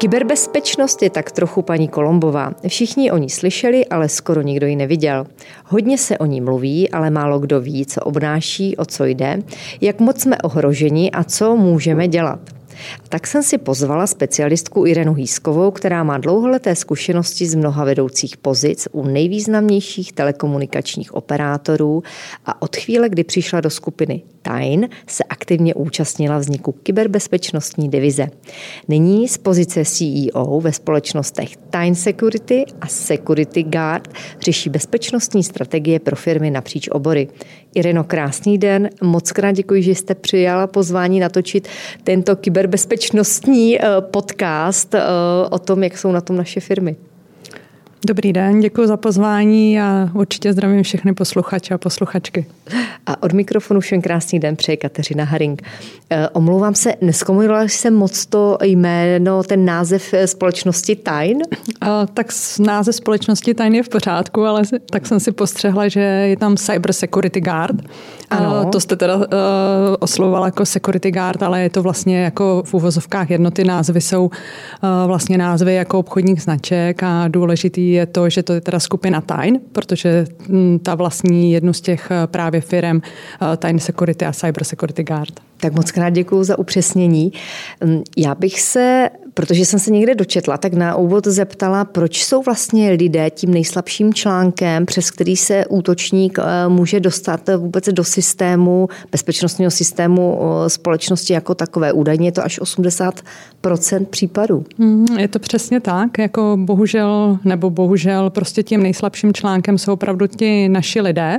Kyberbezpečnost je tak trochu paní Kolombová. Všichni o ní slyšeli, ale skoro nikdo ji neviděl. Hodně se o ní mluví, ale málo kdo ví, co obnáší, o co jde, jak moc jsme ohroženi a co můžeme dělat. Tak jsem si pozvala specialistku Irenu Hýskovou, která má dlouholeté zkušenosti z mnoha vedoucích pozic u nejvýznamnějších telekomunikačních operátorů a od chvíle, kdy přišla do skupiny Tyne, se aktivně účastnila vzniku kyberbezpečnostní divize. Nyní z pozice CEO ve společnostech Tyne Security a Security Guard řeší bezpečnostní strategie pro firmy napříč obory. Ireno, krásný den. Moc krát děkuji, že jste přijala pozvání natočit tento kyberbezpečnostní eh, podcast eh, o tom, jak jsou na tom naše firmy. Dobrý den, děkuji za pozvání a určitě zdravím všechny posluchače a posluchačky. A od mikrofonu všem krásný den přeje Kateřina Haring. E, omlouvám se, neskomunikovala jsem moc to jméno, ten název společnosti Tyne? A, tak název společnosti Tyne je v pořádku, ale tak jsem si postřehla, že je tam Cyber Security Guard. Ano. A, to jste teda uh, oslovovala jako Security Guard, ale je to vlastně jako v úvozovkách jednoty názvy jsou uh, vlastně názvy jako obchodních značek a důležitý je to, že to je teda skupina Tyne, protože mm, ta vlastní jednu z těch eh, právě firm eh, Tyne Security a Cyber Security Guard. Tak moc krát děkuji za upřesnění. Mm, já bych se, protože jsem se někde dočetla, tak na úvod zeptala, proč jsou vlastně lidé tím nejslabším článkem, přes který se útočník eh, může dostat vůbec do systému, bezpečnostního systému společnosti jako takové. Údajně je to až 80% případů. Mm, je to přesně tak, jako bohužel, nebo bohužel prostě tím nejslabším článkem jsou opravdu ti naši lidé.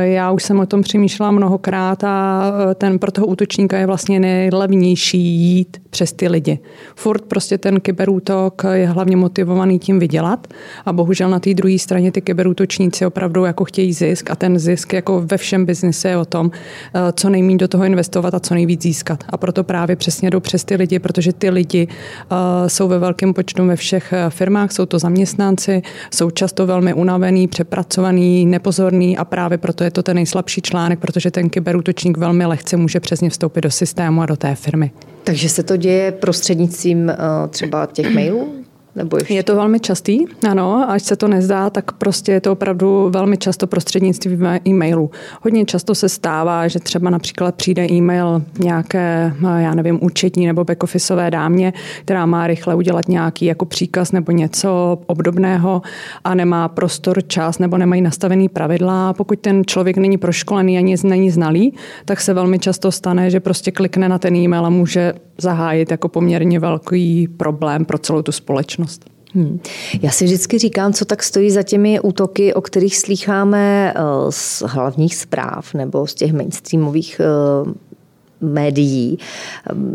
Já už jsem o tom přemýšlela mnohokrát a e, ten pro toho útočníka je vlastně nejlevnější jít přes ty lidi. Furt prostě ten kyberútok je hlavně motivovaný tím vydělat a bohužel na té druhé straně ty kyberútočníci opravdu jako chtějí zisk a ten zisk jako ve všem biznise je o tom, e, co nejméně do toho investovat a co nejvíc získat. A proto právě přesně jdou přes ty lidi, protože ty lidi e, jsou ve velkém počtu ve všech firmách, jsou to zaměstnanci, jsou často velmi unavený, přepracovaný, nepozorný a právě proto je to ten nejslabší článek, protože ten kyberútočník velmi lehce může přes ně vstoupit do systému a do té firmy. Takže se to děje prostřednictvím eh, třeba těch mailů? Nebo ještě? Je to velmi častý, ano, až se to nezdá, tak prostě je to opravdu velmi často prostřednictvím e-mailu. Hodně často se stává, že třeba například přijde e-mail nějaké, já nevím, účetní nebo backofficeové dámě, která má rychle udělat nějaký jako příkaz nebo něco obdobného a nemá prostor, čas nebo nemají nastavený pravidla. Pokud ten člověk není proškolený ani není znalý, tak se velmi často stane, že prostě klikne na ten e-mail a může zahájit jako poměrně velký problém pro celou tu společnost. Hmm. Já si vždycky říkám, co tak stojí za těmi útoky, o kterých slýcháme eh, z hlavních zpráv nebo z těch mainstreamových eh, médií.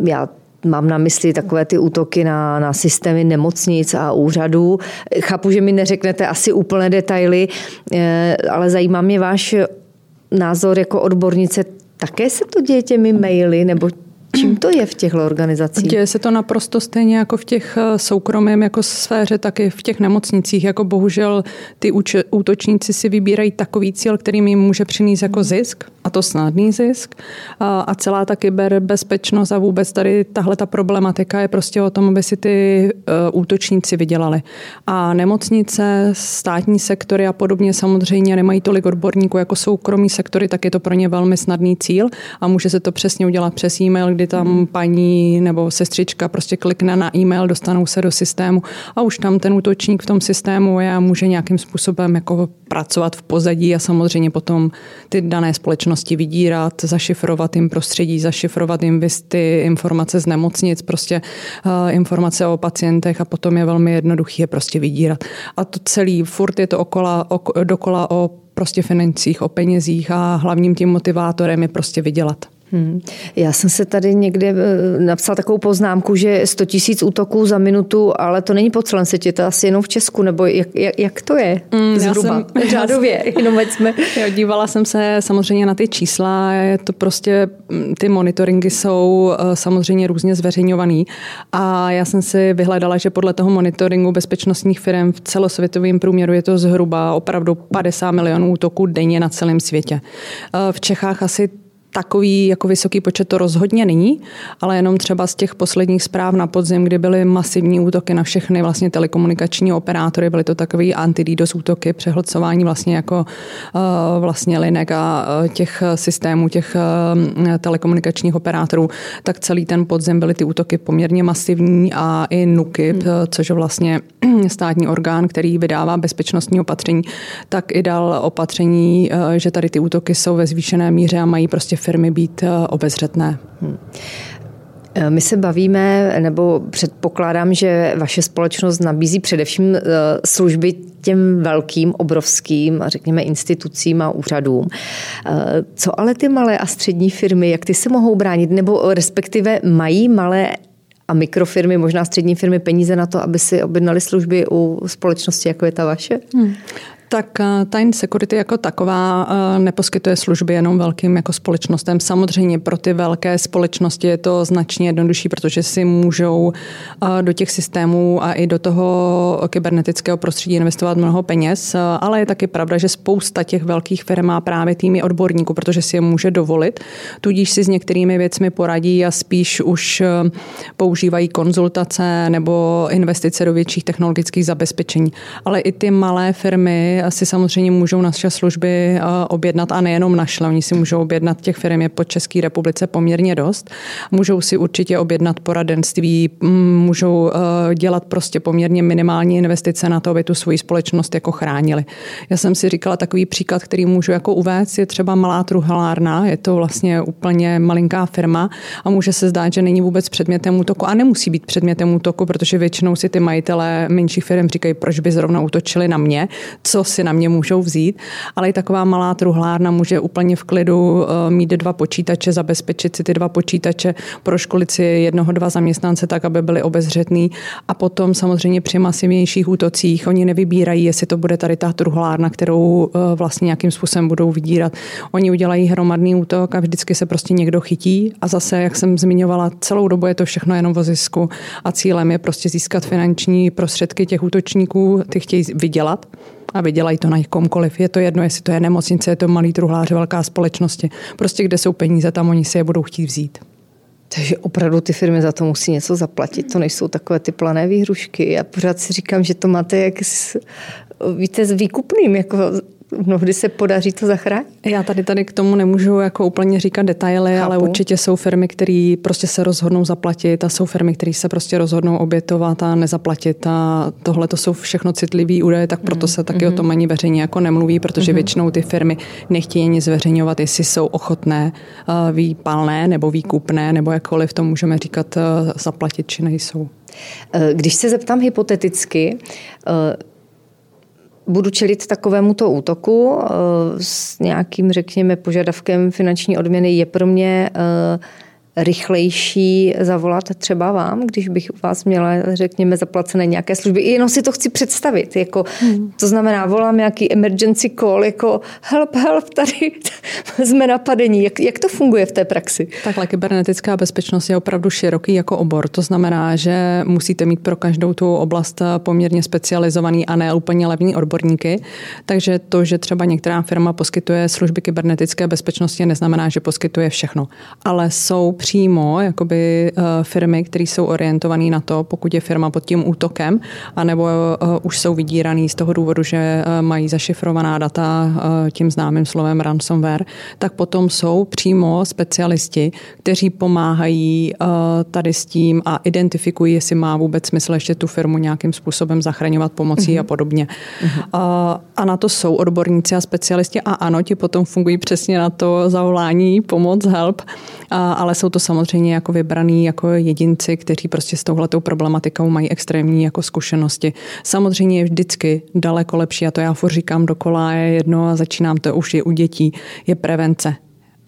Já Mám na mysli takové ty útoky na, na systémy nemocnic a úřadů. Chápu, že mi neřeknete asi úplné detaily, eh, ale zajímá mě váš názor jako odbornice. Také se to děje těmi maily nebo Čím to je v těchto organizacích? Děje se to naprosto stejně jako v těch eh, soukromém jako sféře, tak i v těch nemocnicích. Jako bohužel ty útočníci si vybírají takový cíl, který jim může přinést jako zisk, a to snadný zisk. A celá ta kyberbezpečnost a vůbec tady tahle ta problematika je prostě o tom, aby si ty eh, útočníci vydělali. A nemocnice, státní sektory a podobně samozřejmě nemají tolik odborníků jako soukromí sektory, tak je to pro ně velmi snadný cíl a může se to přesně udělat přes e-mail, kdy kdy tam paní nebo sestřička prostě klikne na e-mail, dostanou se do systému a už tam ten útočník v tom systému je a může nějakým způsobem jako pracovat v pozadí a samozřejmě potom ty dané společnosti vydírat, zašifrovat jim prostředí, zašifrovat jim ty informace z nemocnic, prostě uh, informace o pacientech a potom je velmi jednoduché je prostě vydírat. A to celý, furt je to okola, ok, dokola o prostě financích, o penězích a hlavním tím motivátorem je prostě vydělat. Hmm. Já jsem se tady někde eh, napsal takovou poznámku, že 100 tisíc útoků za minutu, ale to není po celém světě, to asi jenom v Česku, nebo jak, jak, jak to je mm, zhruba, já jsem, řádově, jenom jsme. Já dívala jsem se samozřejmě na ty čísla, je to prostě, mm, ty monitoringy jsou eh, samozřejmě různě zveřejňovaný a já jsem si vyhledala, že podle toho monitoringu bezpečnostních firm v celosvětovém průměru je to zhruba opravdu 50 milionů útoků denně na celém světě. Eh, v Čechách asi takový jako vysoký počet to rozhodně není, ale jenom třeba z těch posledních zpráv na podzim, kdy byly masivní útoky na všechny vlastně telekomunikační operátory, byly to takový anti-DDoS útoky, přehlcování vlastně jako uh, vlastně linek a uh, těch systémů, těch uh, telekomunikačních operátorů, tak celý ten podzim byly ty útoky poměrně masivní a i NUKIP, hmm. což je vlastně státní orgán, který vydává bezpečnostní opatření, tak i dal opatření, že tady ty útoky jsou ve zvýšené míře a mají prostě firmy být eh, obezřetné. Hmm. My se bavíme, nebo předpokládám, že vaše společnost nabízí především eh, služby těm velkým, obrovským, řekněme, institucím a úřadům. Co ale ty malé a střední firmy, jak ty se mohou bránit, nebo respektive mají malé a mikrofirmy, možná střední firmy peníze na to, aby si objednali služby u společnosti, jako je ta vaše? Hmm. Tak eh, Time Security jako taková eh, neposkytuje služby jenom velkým jako společnostem. Samozřejmě pro ty velké společnosti je to značně jednodušší, protože si můžou eh, do těch systémů a i do toho kybernetického prostředí investovat mnoho peněz, ale je taky pravda, že spousta těch velkých firm má právě týmy odborníků, protože si je může dovolit, tudíž si s některými věcmi poradí a spíš už používají konzultace nebo investice do větších technologických zabezpečení. Ale i ty malé firmy si samozřejmě můžou naše služby eh, objednat a nejenom naše, oni si můžou objednat těch firm je po České republice poměrně dost. Můžou si určitě objednat poradenství, můžou eh, dělat prostě poměrně minimální investice na to, aby tu svoji společnost jako chránili. Já jsem si říkala takový příklad, který můžu jako uvést, je třeba malá truhlárna, je to vlastně úplně malinká firma a může se zdát, že není vůbec předmětem útoku a nemusí být předmětem útoku, protože většinou si ty majitelé menších firm říkají, proč by zrovna útočili na mě, co si na mě můžou vzít, ale i taková malá truhlárna může úplně v klidu eh, mít dva počítače, zabezpečit si ty dva počítače, proškolit si jednoho, dva zaměstnance tak, aby byli obezřetní a potom samozřejmě při masivnějších útocích oni nevybírají, jestli to bude tady ta truhlárna, kterou eh, vlastně nějakým způsobem budou vydírat. Oni udělají hromadný útok a vždycky se prostě někdo chytí. A zase, jak jsem zmiňovala, celou dobu je to všechno jenom o zisku. A cílem je prostě získat finanční prostředky těch útočníků, ty chtějí vydělat a vydělají to na komkoliv. Je to jedno, jestli to je nemocnice, je to malý truhlář, velká společnosti. Prostě kde jsou peníze, tam oni si je budou chtít vzít. Takže opravdu ty firmy za to musí něco zaplatit. To nejsou takové ty plané výhrušky. Já pořád si říkám, že to máte jak s, víte, s výkupným, jako mnohdy se podaří to zachránit? Já tady tady k tomu nemůžu jako úplně říkat detaily, Chápu. ale určitě jsou firmy, které prostě se rozhodnou zaplatit a jsou firmy, které se prostě rozhodnou obětovat a nezaplatit a tohle to jsou všechno citlivý údaje, tak proto se taky mm-hmm. o tom ani veřejně jako nemluví, protože mm-hmm. většinou ty firmy nechtějí ani zveřejňovat, jestli jsou ochotné uh, výpalné nebo výkupné, nebo jakkoliv to můžeme říkat uh, zaplatit, či nejsou. Eh, když se zeptám hypoteticky, budu čelit takovému to útoku eh, s nějakým, řekněme, požadavkem finanční odměny, je pro mě eh, rychlejší zavolat třeba vám, když bych u vás měla, řekněme, zaplacené nějaké služby. I jenom si to chci představit. Jako, hmm. To znamená, volám nějaký emergency call, jako help, help, tady jsme napadení. Jak, jak to funguje v té praxi? Takhle kybernetická bezpečnost je opravdu široký jako obor. To znamená, že musíte mít pro každou tu oblast poměrně specializovaný a ne úplně levní odborníky. Takže to, že třeba některá firma poskytuje služby kybernetické bezpečnosti, neznamená, že poskytuje všechno. Ale jsou přímo jakoby eh, firmy, které jsou orientované na to, pokud je firma pod tím útokem, anebo eh, už jsou vydíraný z toho důvodu, že eh, mají zašifrovaná data tím známým slovem ransomware, tak potom jsou přímo specialisti, kteří pomáhají tady s tím a identifikují, jestli má vůbec smysl ještě tu firmu nějakým způsobem zachraňovat pomocí mm-hmm. a podobně. Mm-hmm. A na to jsou odborníci a specialisti a ano, ti potom fungují přesně na to zavolání, pomoc, help, ale jsou to samozřejmě jako vybraný jako jedinci, kteří prostě s touhletou problematikou mají extrémní jako zkušenosti. Samozřejmě je vždycky daleko lepší, a to já furt říkám dokola, je jedno a začínám to už je u dětí, je prevence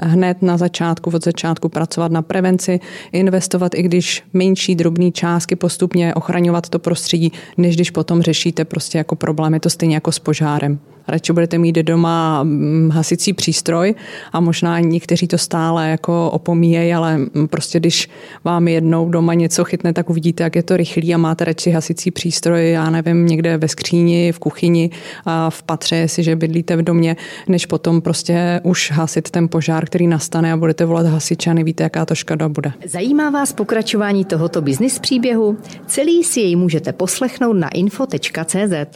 hned na začátku, od začátku pracovat na prevenci, investovat, i když menší drobné částky postupně ochraňovat to prostředí, než když potom řešíte prostě jako problémy, to stejně jako s požárem. Radši budete mít doma mm, hasicí přístroj a možná někteří to stále jako opomíjejí, ale prostě když vám jednou doma něco chytne, tak uvidíte, jak je to rychlý a máte radši hasicí přístroj, já nevím, někde ve skříni, v kuchyni a v patře, jestliže bydlíte v domě, než potom prostě už hasit ten požár, který nastane a budete volat hasiče a nevíte, jaká to škoda bude. Zajímá vás pokračování tohoto biznis příběhu? Celý si jej můžete poslechnout na info.cz.